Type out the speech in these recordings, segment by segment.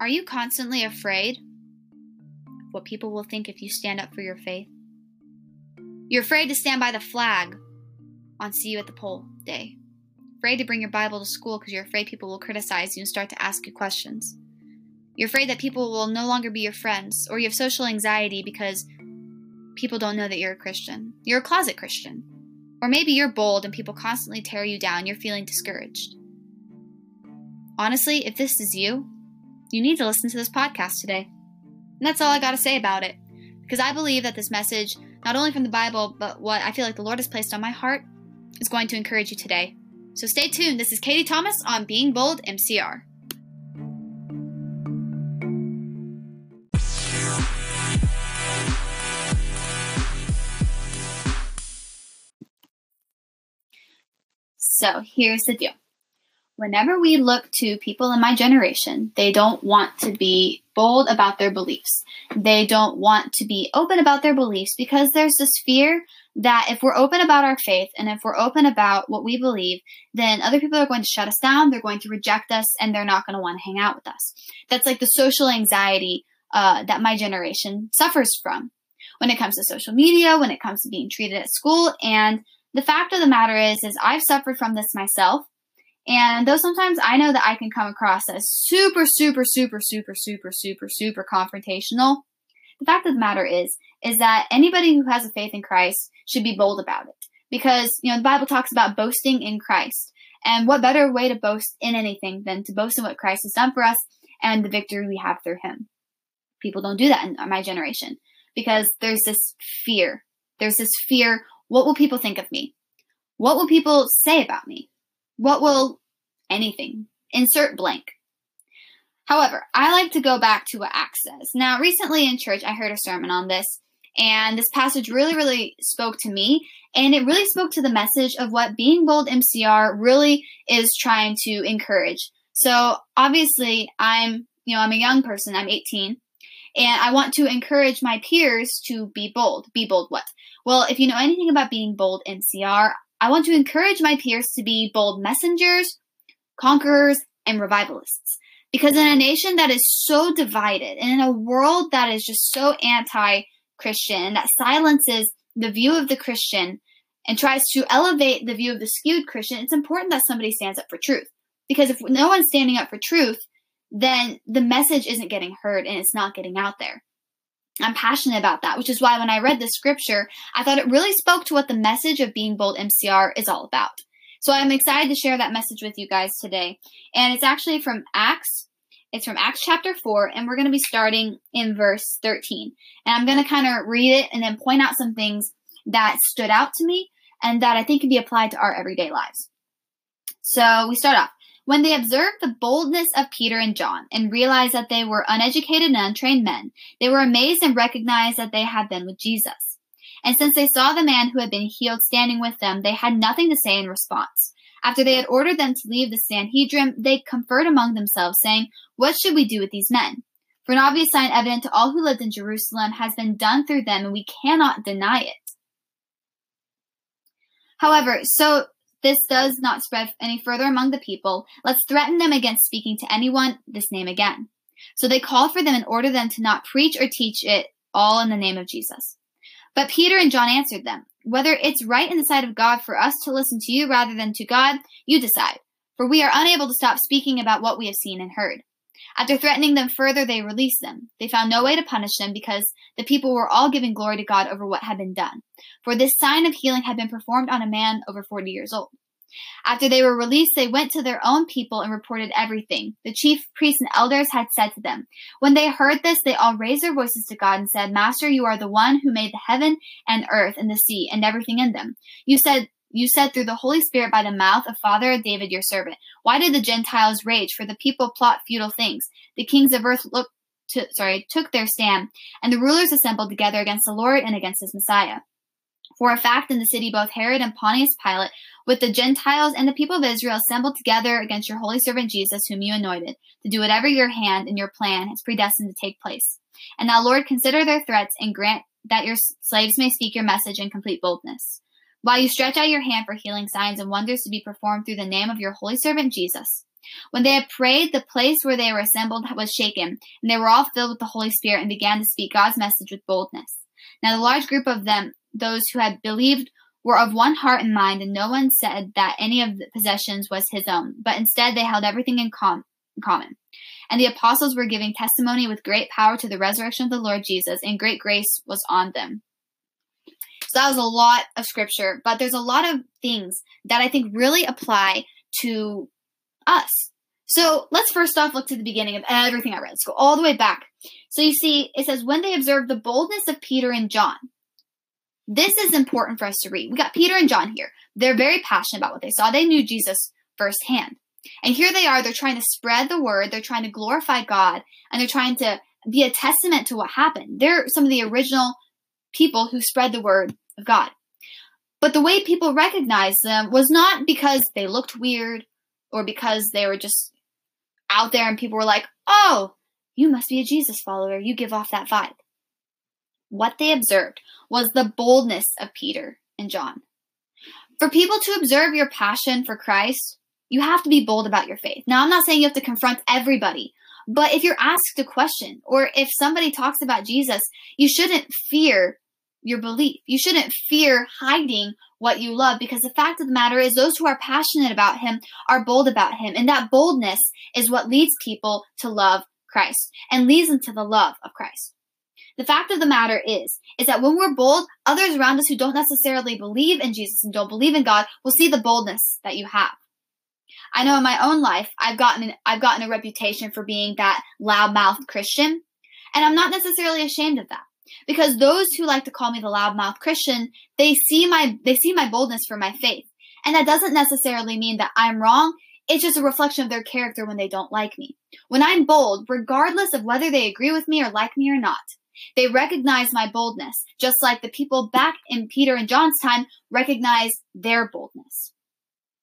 Are you constantly afraid of what people will think if you stand up for your faith? You're afraid to stand by the flag on See You at the Pole Day. Afraid to bring your Bible to school because you're afraid people will criticize you and start to ask you questions. You're afraid that people will no longer be your friends, or you have social anxiety because people don't know that you're a Christian. You're a closet Christian. Or maybe you're bold and people constantly tear you down, you're feeling discouraged. Honestly, if this is you, you need to listen to this podcast today. And that's all I got to say about it. Because I believe that this message, not only from the Bible, but what I feel like the Lord has placed on my heart, is going to encourage you today. So stay tuned. This is Katie Thomas on Being Bold MCR. So here's the deal whenever we look to people in my generation, they don't want to be bold about their beliefs. They don't want to be open about their beliefs because there's this fear that if we're open about our faith and if we're open about what we believe, then other people are going to shut us down, they're going to reject us, and they're not going to want to hang out with us. That's like the social anxiety uh, that my generation suffers from when it comes to social media, when it comes to being treated at school. And the fact of the matter is, is I've suffered from this myself. And though sometimes I know that I can come across as super, super, super, super, super, super, super confrontational, the fact of the matter is, is that anybody who has a faith in Christ should be bold about it. Because, you know, the Bible talks about boasting in Christ. And what better way to boast in anything than to boast in what Christ has done for us and the victory we have through him? People don't do that in my generation because there's this fear. There's this fear what will people think of me? What will people say about me? What will anything? Insert blank. However, I like to go back to what Acts says. Now, recently in church, I heard a sermon on this, and this passage really, really spoke to me, and it really spoke to the message of what Being Bold MCR really is trying to encourage. So, obviously, I'm, you know, I'm a young person, I'm 18, and I want to encourage my peers to be bold. Be bold what? Well, if you know anything about Being Bold MCR, I want to encourage my peers to be bold messengers, conquerors, and revivalists. Because in a nation that is so divided and in a world that is just so anti Christian, that silences the view of the Christian and tries to elevate the view of the skewed Christian, it's important that somebody stands up for truth. Because if no one's standing up for truth, then the message isn't getting heard and it's not getting out there. I'm passionate about that, which is why when I read the scripture, I thought it really spoke to what the message of Being Bold MCR is all about. So I'm excited to share that message with you guys today. And it's actually from Acts. It's from Acts chapter 4, and we're going to be starting in verse 13. And I'm going to kind of read it and then point out some things that stood out to me and that I think can be applied to our everyday lives. So we start off. When they observed the boldness of Peter and John and realized that they were uneducated and untrained men, they were amazed and recognized that they had been with Jesus. And since they saw the man who had been healed standing with them, they had nothing to say in response. After they had ordered them to leave the Sanhedrin, they conferred among themselves, saying, What should we do with these men? For an obvious sign evident to all who lived in Jerusalem has been done through them, and we cannot deny it. However, so this does not spread any further among the people, let's threaten them against speaking to anyone this name again. So they called for them and ordered them to not preach or teach it all in the name of Jesus. But Peter and John answered them, Whether it's right in the sight of God for us to listen to you rather than to God, you decide. For we are unable to stop speaking about what we have seen and heard. After threatening them further, they released them. They found no way to punish them because the people were all giving glory to God over what had been done. For this sign of healing had been performed on a man over 40 years old. After they were released, they went to their own people and reported everything the chief priests and elders had said to them. When they heard this, they all raised their voices to God and said, Master, you are the one who made the heaven and earth and the sea and everything in them. You said, you said through the Holy Spirit by the mouth of Father David your servant. Why did the Gentiles rage? For the people plot futile things. The kings of earth looked to, sorry, took their stand, and the rulers assembled together against the Lord and against his Messiah. For a fact, in the city, both Herod and Pontius Pilate, with the Gentiles and the people of Israel, assembled together against your holy servant Jesus, whom you anointed, to do whatever your hand and your plan has predestined to take place. And now, Lord, consider their threats and grant that your slaves may speak your message in complete boldness. While you stretch out your hand for healing signs and wonders to be performed through the name of your holy servant Jesus. When they had prayed, the place where they were assembled was shaken, and they were all filled with the Holy Spirit and began to speak God's message with boldness. Now, the large group of them, those who had believed, were of one heart and mind, and no one said that any of the possessions was his own, but instead they held everything in, com- in common. And the apostles were giving testimony with great power to the resurrection of the Lord Jesus, and great grace was on them. So that was a lot of scripture, but there's a lot of things that I think really apply to us. So let's first off look to the beginning of everything I read. Let's go all the way back. So you see, it says, when they observed the boldness of Peter and John. This is important for us to read. We got Peter and John here. They're very passionate about what they saw. They knew Jesus firsthand. And here they are, they're trying to spread the word, they're trying to glorify God, and they're trying to be a testament to what happened. They're some of the original people who spread the word of God. But the way people recognized them was not because they looked weird or because they were just out there and people were like, oh, you must be a Jesus follower. You give off that vibe. What they observed was the boldness of Peter and John. For people to observe your passion for Christ, you have to be bold about your faith. Now, I'm not saying you have to confront everybody, but if you're asked a question or if somebody talks about Jesus, you shouldn't fear your belief. You shouldn't fear hiding what you love because the fact of the matter is those who are passionate about him are bold about him and that boldness is what leads people to love Christ and leads them to the love of Christ. The fact of the matter is is that when we're bold, others around us who don't necessarily believe in Jesus and don't believe in God will see the boldness that you have. I know in my own life, I've gotten I've gotten a reputation for being that loudmouth Christian, and I'm not necessarily ashamed of that because those who like to call me the loudmouth Christian, they see my they see my boldness for my faith. And that doesn't necessarily mean that I'm wrong. It's just a reflection of their character when they don't like me. When I'm bold, regardless of whether they agree with me or like me or not, they recognize my boldness, just like the people back in Peter and John's time recognize their boldness.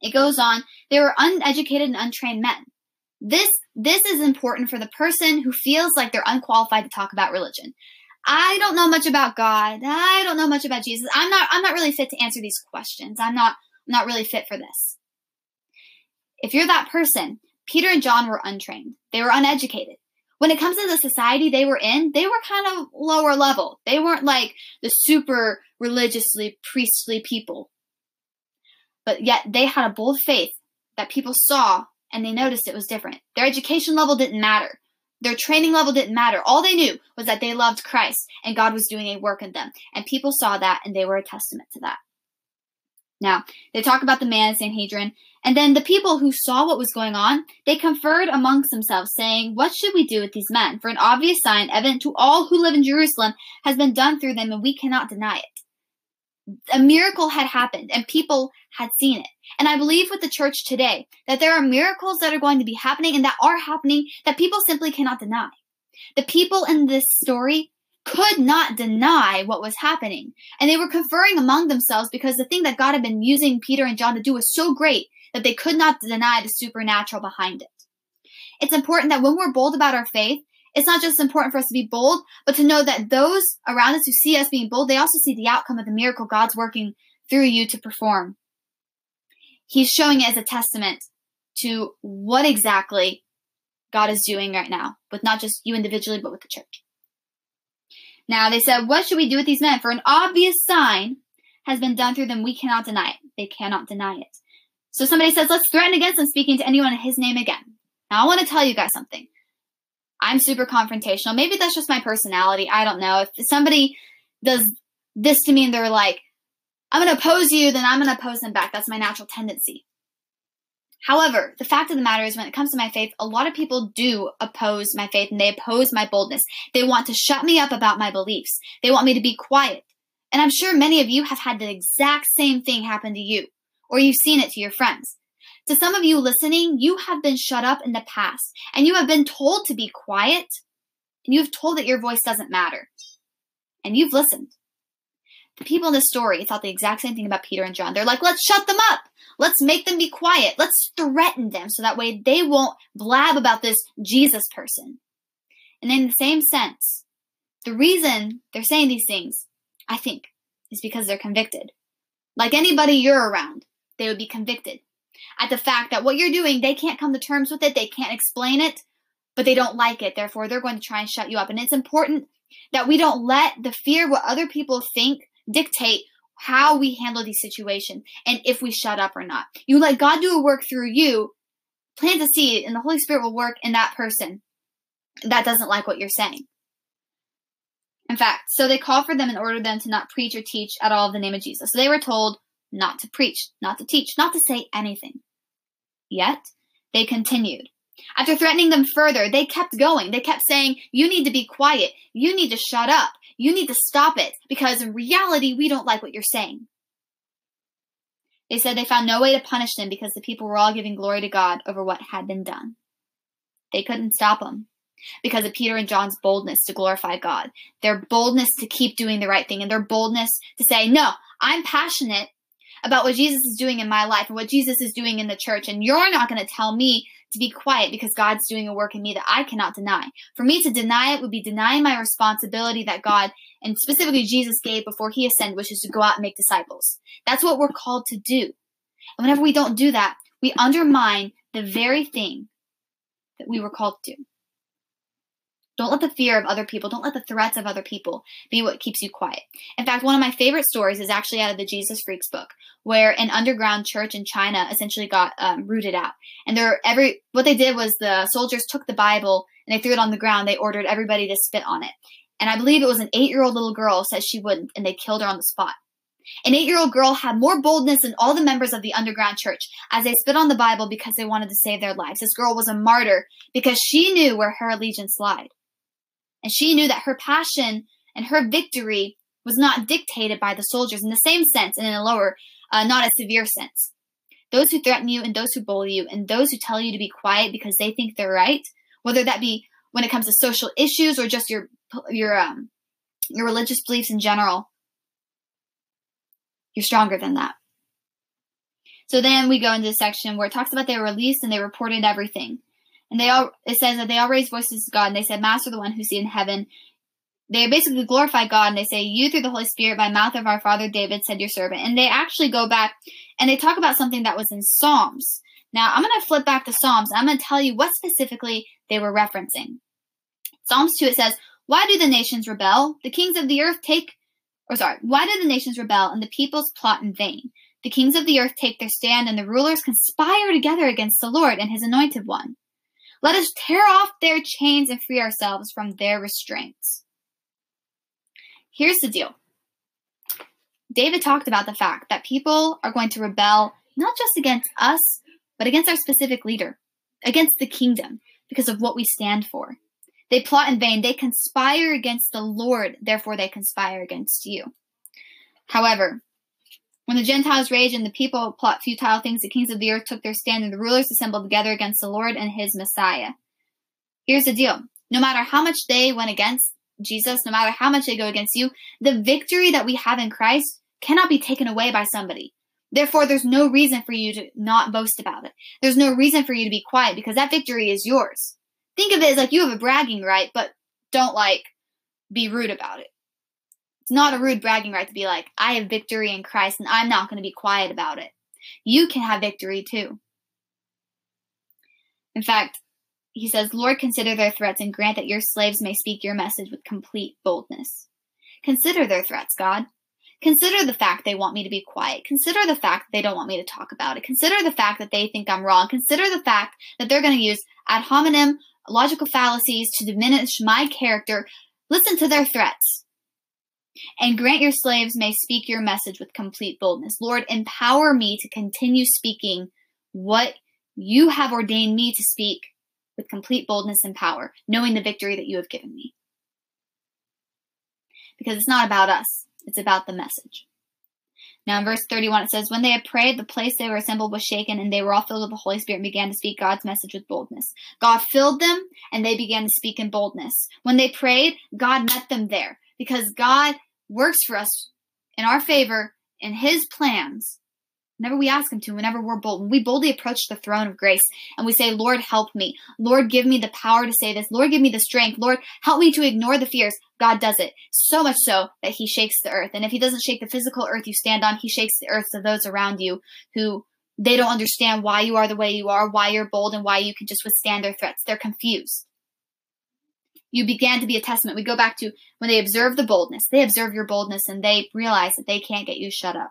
It goes on, they were uneducated and untrained men. This this is important for the person who feels like they're unqualified to talk about religion. I don't know much about God. I don't know much about Jesus. I'm not I'm not really fit to answer these questions. I'm not I'm not really fit for this. If you're that person, Peter and John were untrained. They were uneducated. When it comes to the society they were in, they were kind of lower level. They weren't like the super religiously priestly people. But yet they had a bold faith that people saw and they noticed it was different. Their education level didn't matter. Their training level didn't matter. All they knew was that they loved Christ and God was doing a work in them. And people saw that and they were a testament to that. Now, they talk about the man in Sanhedrin, and then the people who saw what was going on, they conferred amongst themselves, saying, What should we do with these men? For an obvious sign, evident to all who live in Jerusalem, has been done through them, and we cannot deny it a miracle had happened and people had seen it. And I believe with the church today that there are miracles that are going to be happening and that are happening that people simply cannot deny. The people in this story could not deny what was happening. And they were conferring among themselves because the thing that God had been using Peter and John to do was so great that they could not deny the supernatural behind it. It's important that when we're bold about our faith, it's not just important for us to be bold, but to know that those around us who see us being bold, they also see the outcome of the miracle God's working through you to perform. He's showing it as a testament to what exactly God is doing right now, with not just you individually, but with the church. Now, they said, What should we do with these men? For an obvious sign has been done through them, we cannot deny it. They cannot deny it. So somebody says, Let's threaten against them speaking to anyone in his name again. Now, I want to tell you guys something. I'm super confrontational. Maybe that's just my personality. I don't know. If somebody does this to me and they're like, I'm going to oppose you, then I'm going to oppose them back. That's my natural tendency. However, the fact of the matter is, when it comes to my faith, a lot of people do oppose my faith and they oppose my boldness. They want to shut me up about my beliefs. They want me to be quiet. And I'm sure many of you have had the exact same thing happen to you, or you've seen it to your friends. To some of you listening, you have been shut up in the past and you have been told to be quiet and you have told that your voice doesn't matter. And you've listened. The people in this story thought the exact same thing about Peter and John. They're like, let's shut them up. Let's make them be quiet. Let's threaten them so that way they won't blab about this Jesus person. And in the same sense, the reason they're saying these things, I think, is because they're convicted. like anybody you're around, they would be convicted at the fact that what you're doing, they can't come to terms with it, they can't explain it, but they don't like it. Therefore, they're going to try and shut you up. And it's important that we don't let the fear of what other people think dictate how we handle these situations and if we shut up or not. You let God do a work through you, plant a seed, and the Holy Spirit will work in that person that doesn't like what you're saying. In fact, so they called for them and ordered them to not preach or teach at all of the name of Jesus. So they were told not to preach, not to teach, not to say anything. Yet, they continued. After threatening them further, they kept going. They kept saying, You need to be quiet. You need to shut up. You need to stop it because in reality, we don't like what you're saying. They said they found no way to punish them because the people were all giving glory to God over what had been done. They couldn't stop them because of Peter and John's boldness to glorify God, their boldness to keep doing the right thing, and their boldness to say, No, I'm passionate about what Jesus is doing in my life and what Jesus is doing in the church, and you're not going to tell me to be quiet because God's doing a work in me that I cannot deny. For me to deny it would be denying my responsibility that God and specifically Jesus gave before he ascended, which is to go out and make disciples. That's what we're called to do. And whenever we don't do that, we undermine the very thing that we were called to do. Don't let the fear of other people, don't let the threats of other people be what keeps you quiet. In fact, one of my favorite stories is actually out of the Jesus Freaks book, where an underground church in China essentially got um, rooted out. And they're every what they did was the soldiers took the Bible and they threw it on the ground. They ordered everybody to spit on it. And I believe it was an eight-year-old little girl said she wouldn't, and they killed her on the spot. An eight year old girl had more boldness than all the members of the underground church as they spit on the Bible because they wanted to save their lives. This girl was a martyr because she knew where her allegiance lied. And she knew that her passion and her victory was not dictated by the soldiers in the same sense and in a lower, uh, not a severe sense. Those who threaten you and those who bully you and those who tell you to be quiet because they think they're right, whether that be when it comes to social issues or just your your um your religious beliefs in general, you're stronger than that. So then we go into the section where it talks about they were released and they reported everything. And they all it says that they all raised voices to God and they said, Master, the one who's in heaven. They basically glorify God and they say, You through the Holy Spirit by mouth of our father David said your servant. And they actually go back and they talk about something that was in Psalms. Now I'm gonna flip back to Psalms. I'm gonna tell you what specifically they were referencing. Psalms 2 it says, Why do the nations rebel? The kings of the earth take or sorry, why do the nations rebel and the peoples plot in vain? The kings of the earth take their stand and the rulers conspire together against the Lord and his anointed one. Let us tear off their chains and free ourselves from their restraints. Here's the deal David talked about the fact that people are going to rebel not just against us, but against our specific leader, against the kingdom, because of what we stand for. They plot in vain. They conspire against the Lord, therefore, they conspire against you. However, when the Gentiles rage and the people plot futile things, the kings of the earth took their stand and the rulers assembled together against the Lord and his Messiah. Here's the deal no matter how much they went against Jesus, no matter how much they go against you, the victory that we have in Christ cannot be taken away by somebody. Therefore, there's no reason for you to not boast about it. There's no reason for you to be quiet because that victory is yours. Think of it as like you have a bragging right, but don't like be rude about it. It's not a rude bragging right to be like, I have victory in Christ and I'm not going to be quiet about it. You can have victory too. In fact, he says, Lord, consider their threats and grant that your slaves may speak your message with complete boldness. Consider their threats, God. Consider the fact they want me to be quiet. Consider the fact they don't want me to talk about it. Consider the fact that they think I'm wrong. Consider the fact that they're going to use ad hominem logical fallacies to diminish my character. Listen to their threats and grant your slaves may speak your message with complete boldness. Lord, empower me to continue speaking what you have ordained me to speak with complete boldness and power, knowing the victory that you have given me. Because it's not about us, it's about the message. Now, in verse 31, it says, When they had prayed, the place they were assembled was shaken, and they were all filled with the Holy Spirit and began to speak God's message with boldness. God filled them, and they began to speak in boldness. When they prayed, God met them there, because God works for us in our favor in his plans Whenever we ask Him to, whenever we're bold, we boldly approach the throne of grace and we say, Lord, help me. Lord, give me the power to say this. Lord, give me the strength. Lord, help me to ignore the fears. God does it. So much so that He shakes the earth. And if He doesn't shake the physical earth you stand on, He shakes the earths of those around you who they don't understand why you are the way you are, why you're bold, and why you can just withstand their threats. They're confused. You began to be a testament. We go back to when they observe the boldness. They observe your boldness and they realize that they can't get you shut up.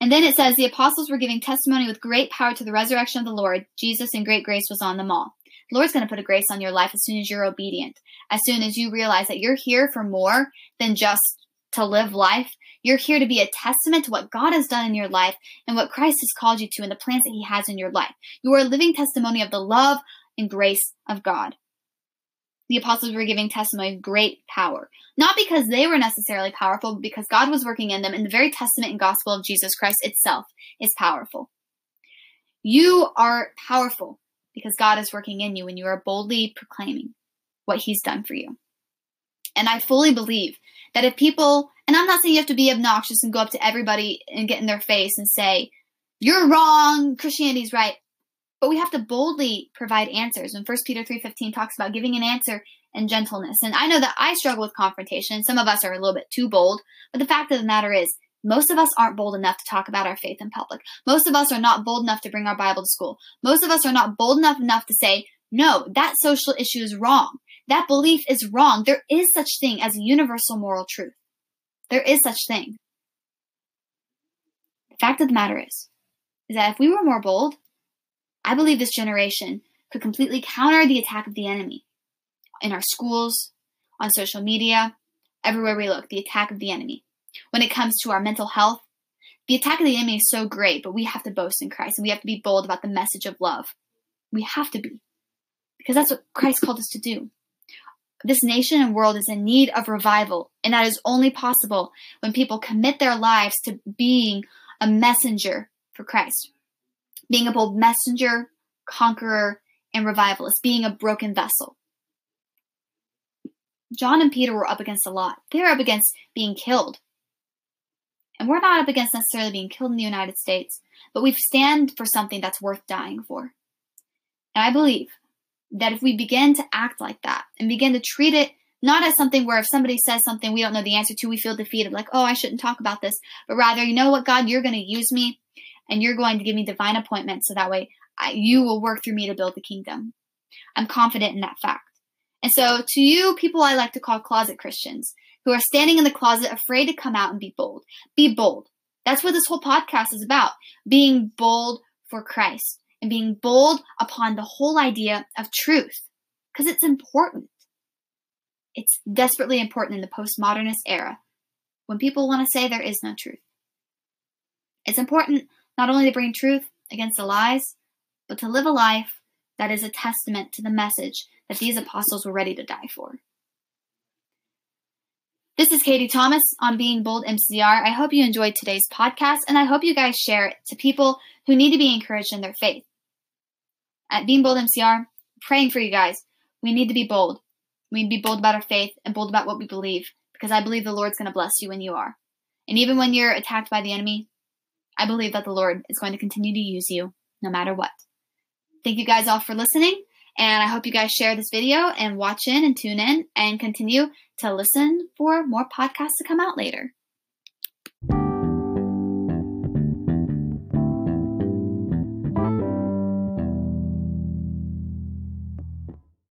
And then it says the apostles were giving testimony with great power to the resurrection of the Lord. Jesus and great grace was on them all. The Lord's going to put a grace on your life as soon as you're obedient, as soon as you realize that you're here for more than just to live life. You're here to be a testament to what God has done in your life and what Christ has called you to and the plans that He has in your life. You are a living testimony of the love and grace of God the apostles were giving testimony of great power. Not because they were necessarily powerful, but because God was working in them, and the very testament and gospel of Jesus Christ itself is powerful. You are powerful because God is working in you when you are boldly proclaiming what He's done for you. And I fully believe that if people, and I'm not saying you have to be obnoxious and go up to everybody and get in their face and say, you're wrong, Christianity's right but we have to boldly provide answers. When 1 Peter 3:15 talks about giving an answer and gentleness. And I know that I struggle with confrontation. Some of us are a little bit too bold, but the fact of the matter is most of us aren't bold enough to talk about our faith in public. Most of us are not bold enough to bring our Bible to school. Most of us are not bold enough enough to say, "No, that social issue is wrong. That belief is wrong. There is such thing as a universal moral truth. There is such thing." The fact of the matter is is that if we were more bold, I believe this generation could completely counter the attack of the enemy in our schools, on social media, everywhere we look, the attack of the enemy. When it comes to our mental health, the attack of the enemy is so great, but we have to boast in Christ and we have to be bold about the message of love. We have to be, because that's what Christ called us to do. This nation and world is in need of revival, and that is only possible when people commit their lives to being a messenger for Christ being a bold messenger, conqueror, and revivalist, being a broken vessel. John and Peter were up against a lot. They were up against being killed. And we're not up against necessarily being killed in the United States, but we stand for something that's worth dying for. And I believe that if we begin to act like that and begin to treat it not as something where if somebody says something we don't know the answer to, we feel defeated, like, oh, I shouldn't talk about this, but rather, you know what, God, you're going to use me and you're going to give me divine appointments so that way I, you will work through me to build the kingdom. I'm confident in that fact. And so, to you, people I like to call closet Christians, who are standing in the closet afraid to come out and be bold, be bold. That's what this whole podcast is about being bold for Christ and being bold upon the whole idea of truth because it's important. It's desperately important in the postmodernist era when people want to say there is no truth. It's important not only to bring truth against the lies, but to live a life that is a testament to the message that these apostles were ready to die for. This is Katie Thomas on Being Bold MCR. I hope you enjoyed today's podcast, and I hope you guys share it to people who need to be encouraged in their faith. At Being Bold MCR, praying for you guys. We need to be bold. We need to be bold about our faith and bold about what we believe, because I believe the Lord's going to bless you when you are. And even when you're attacked by the enemy, I believe that the Lord is going to continue to use you no matter what. Thank you guys all for listening, and I hope you guys share this video and watch in and tune in and continue to listen for more podcasts to come out later.